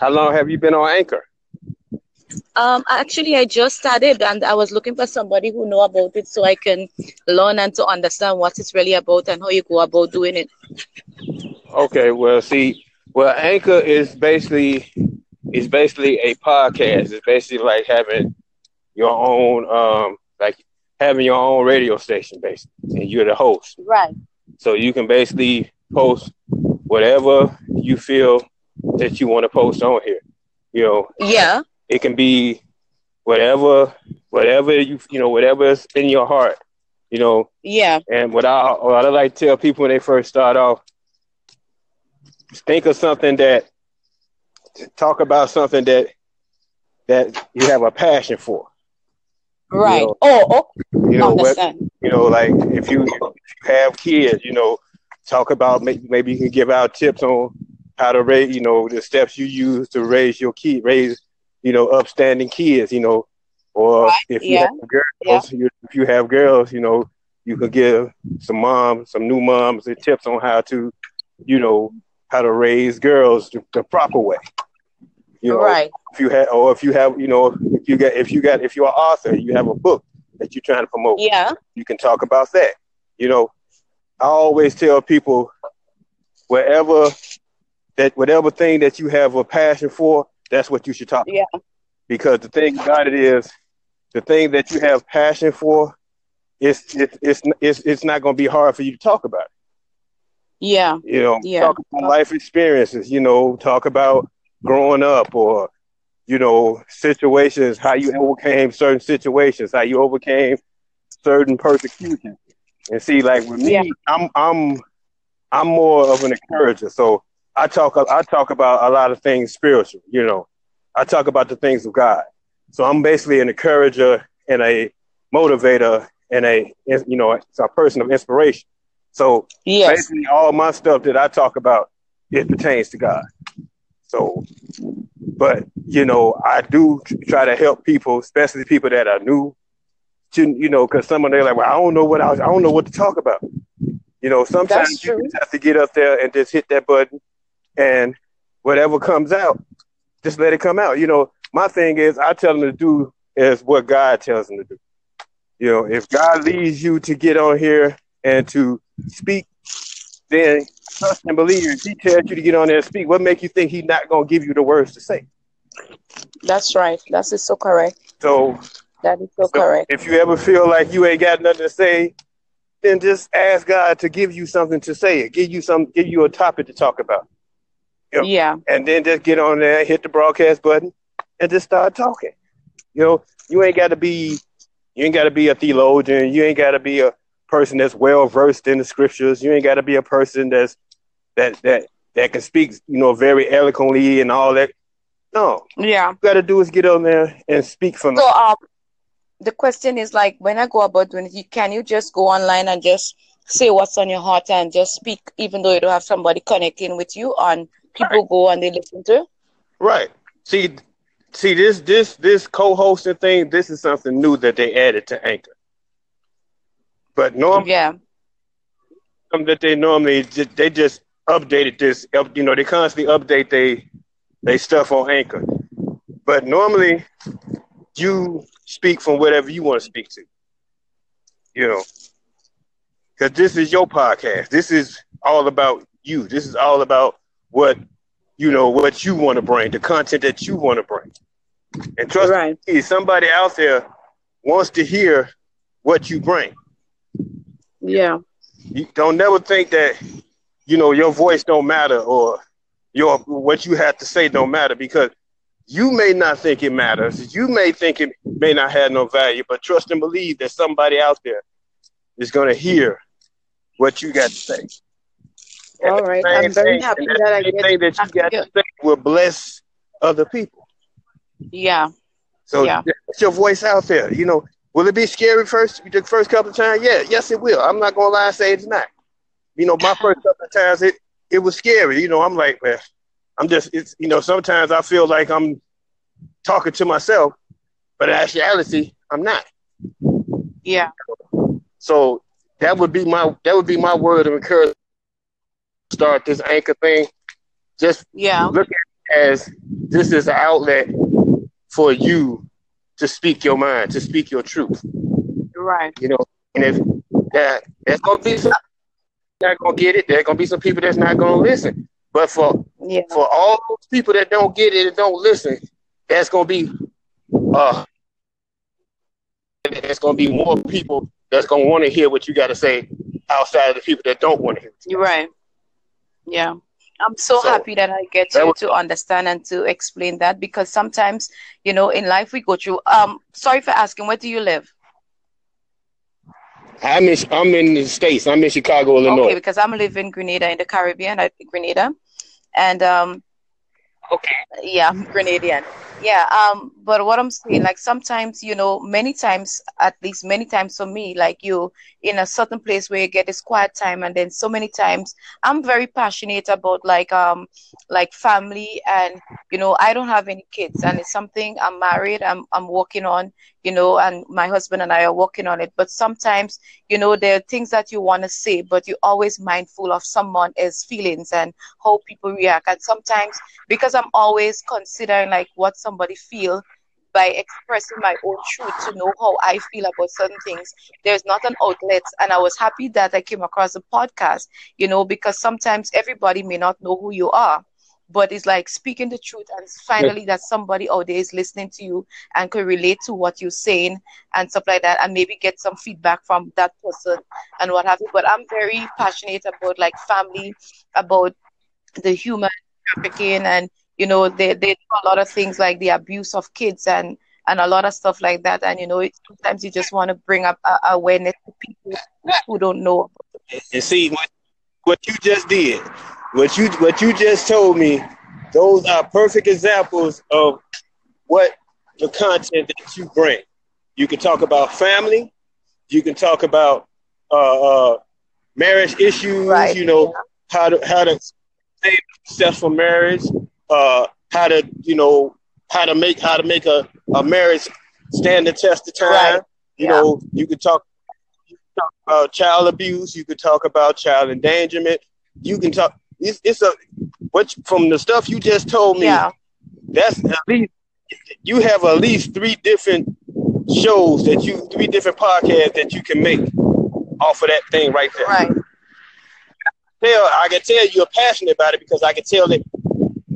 How long have you been on Anchor? Um, actually, I just started, and I was looking for somebody who know about it, so I can learn and to understand what it's really about and how you go about doing it. Okay, well, see, well, Anchor is basically is basically a podcast. It's basically like having your own, um, like having your own radio station, basically, and you're the host. Right. So you can basically post whatever you feel that you want to post on here. You know. Yeah. It can be whatever, whatever you you know, whatever's in your heart. You know. Yeah. And what I what I like to tell people when they first start off, think of something that talk about something that that you have a passion for. Right. You know, oh, oh, you know, what, you know, like if you, if you have kids, you know, talk about maybe, maybe you can give out tips on how to raise, you know, the steps you use to raise your kid, raise, you know, upstanding kids, you know, or Right, if you yeah, have girls, you, if you have girls, you know, you could give some moms, some new moms, the tips on how to, you know, how to raise girls the, the proper way. You know, Right. if you have, or if you have, you know, if you got, if you got, if you're an author, you have a book that you're trying to promote Yeah. you can talk about that. You know, I always tell people wherever that whatever thing that you have a passion for, that's what you should talk Yeah. about. Because the thing about it is the thing that you have passion for, it's it's it's it's, it's not gonna be hard for you to talk about. Yeah. You know, Yeah. talk about life experiences, you know, talk about growing up or you know, situations, how you overcame certain situations, how you overcame certain persecution. And see, like with me, Yeah. I'm I'm I'm more of an encourager. So I talk I talk about a lot of things spiritual, you know. I talk about the things of God. So I'm basically an encourager and a motivator and a you know, a person of inspiration. So Yes. basically all my stuff that I talk about it pertains to God. So but you know, I do try to help people, especially people that are new to you know, because some of them are like, well, I don't know what I, was, I don't know what to talk about. You know, sometimes you just have to get up there and just hit that button, and whatever comes out, just let it come out. You know, my thing is, I tell them to do is what God tells them to do. You know, if God leads you to get on here and to speak, then trust and believe. If He tells you to get on there and speak, what make you think He's not gonna give you the words to say? That's right. That is so correct. So That is so So correct. if you ever feel like you ain't got nothing to say, then just ask God to give you something to say. Give you some, give you a topic to talk about, Yep. Yeah. and then just get on there, hit the broadcast button, and just start talking. You know, you ain't got to be, you ain't got to be a theologian. You ain't got to be a person that's well versed in the scriptures. You ain't got to be a person that's that that that can speak, you know, very eloquently and all that. No, Yeah. you got to do is get on there and speak from So um the question is like when I go about doing it, can you just go online and just say what's on your heart and just speak even though you don't have somebody connecting with you and people go and they listen to? Right. See, see this this this co-hosting thing. This is something new that they added to Anchor. But normally, Yeah. something that they normally they just updated this. You know, they constantly update they they stuff on Anchor. But normally, you speak from whatever you want to speak to. You know, because this is your podcast. This is all about you. This is all about what you know what you want to bring, the content that you want to bring. And trust Right. me, somebody out there wants to hear what you bring. Yeah. You don't never think that you know your voice don't matter or your what you have to say don't matter because you may not think it matters. You may think it may not have no value, but trust and believe that somebody out there is going to hear what you got to say. All that right. I'm very thing- happy and that I get thing that you got to say will bless other people. Yeah. So Yeah. get your voice out there. You know, will it be scary first the first couple of times? Yeah, yes it will. I'm not gonna lie and say it's not. You know, my first couple of times it it was scary. You know, I'm like, man, I'm just it's you know, sometimes I feel like I'm talking to myself, but in actuality, I'm not. Yeah. So that would be my that would be my word of encouragement. Start this anchor thing. Just Yeah. look at it as this is an outlet for you to speak your mind, to speak your truth. Right. You know, and if that there's gonna be some not gonna get it, there's gonna be some people that's not gonna listen. But for Yeah. for all those people that don't get it and don't listen, that's gonna be uh there's gonna be more people that's gonna want to hear what you gotta say outside of the people that don't want to hear. You're right. Yeah. I'm so, So, happy that I get you was- to understand and to explain that because sometimes, you know, in life we go through um sorry for asking, where do you live? I'm in I'm in the States. I'm in Chicago, Illinois. Okay, because I'm living in Grenada in the Caribbean, I Grenada. And um Okay. yeah, Grenadian. Yeah, um, but what I'm saying, like sometimes, you know, many times, at least many times for me, like you in a certain place where you get this quiet time, and then so many times I'm very passionate about like um like family and you know, I don't have any kids and it's something I'm married, I'm I'm working on, you know, and my husband and I are working on it. But sometimes, you know, there are things that you want to say, but you're always mindful of someone else's feelings and how people react. And sometimes because I'm always considering like what somebody feel by expressing my own truth to know how I feel about certain things. There's not an outlet, and I was happy that I came across a podcast. You know, because sometimes everybody may not know who you are, but it's like speaking the truth, and finally that somebody out there is listening to you and can relate to what you're saying and stuff like that, and maybe get some feedback from that person and what have you. But I'm very passionate about like family, about the human trafficking and you know they, they do a lot of things like the abuse of kids and and a lot of stuff like that and you know it, sometimes you just want to bring up uh, awareness to people who don't know And see what what you just did, what you what you just told me, those are perfect examples of what the content that you bring. You can talk about family, you can talk about uh, uh, marriage issues, Right. you know, how to how to save a successful marriage, uh, how to you know how to make how to make a, a marriage stand the test of time. Right. You Yeah. know, you could talk you can talk about child abuse, you could talk about child endangerment, you can talk it's, it's a what from the stuff you just told me, yeah that's at least you have at least three different shows that you three different podcasts that you can make off of that thing right there right tell I can tell you're passionate about it because I can tell that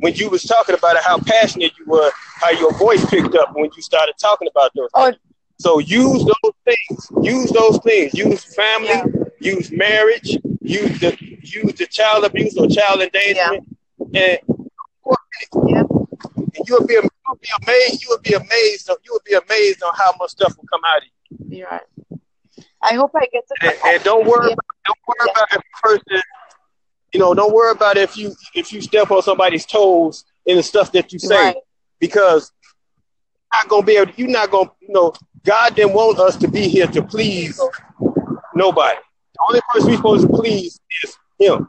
when you was talking about it, how passionate you were, how your voice picked up when you started talking about those. Oh. things. So use those things. Use those things. Use family. Yeah. Use marriage. Use the use the child abuse or child endangerment. And Yeah. and you'll be you'll be amazed. You'll be amazed. You'll be amazed on how much stuff will come out of you. you're right i hope i get to And, and don't worry Yeah. about don't worry about if person you know, don't worry about if you if you step on somebody's toes in the stuff that you say Right. because you're not gonna be able you're not gonna you know, God didn't want us to be here to please nobody. The only person we're supposed to please is him.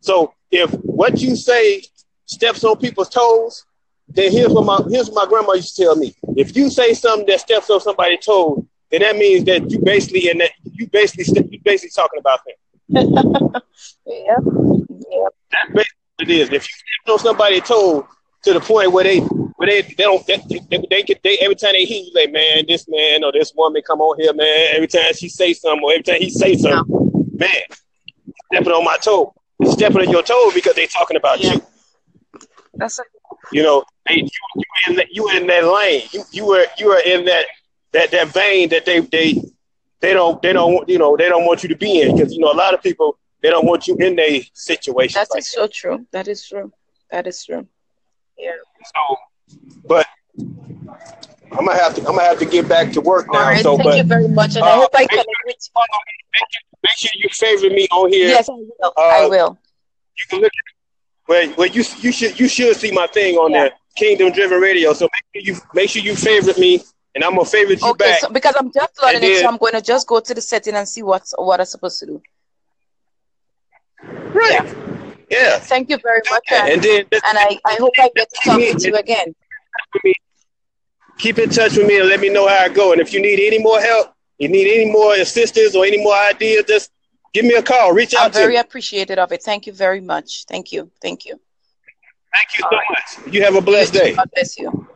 So if what you say steps on people's toes, then here's what my here's what my grandma used to tell me. If you say something that steps on somebody's toes, then that means that you basically and that you basically you basically talking about them. Yeah yeah That's basically what it is. If you step on somebody's toe to the point where they where they they don't they, they, they get they every time they hear you like man this man or this woman come on here man every time she say something or every time he say something man stepping on my toe. Stepping on your toe because they talking about Yeah. you. That's a, you know they, you, you in that, you in that lane. You you were you were in that that that vein that they they they don't they don't want you know they don't want you to be in because you know a lot of people they don't want you in their situation that like is so true that is true that is true yeah So, but I'm gonna have to I'm gonna have to get back to work now. all right so, thank but you very much and i uh, hope i make connect sure- with follow. Make sure, make sure you favorite me on here. yes i will i Uh, will You can look at well, well, you you should you should see my thing on Yeah. there, Kingdom Driven Radio. So make sure you make sure you favorite me, and I'm gonna favorite you okay back. so because i'm just learning And it so i'm going to just go to the setting and see what's what i'm supposed to do right? Yeah. thank you very much And, and, then and I, I hope i get to talk to you again keep in touch with me and let me know how I go. And if you need any more help, you need any more assistance or any more ideas, just give me a call. Reach out to me. i'm to very me. appreciative of it thank you very much thank you thank you Thank you so much. You have a blessed day. God bless you.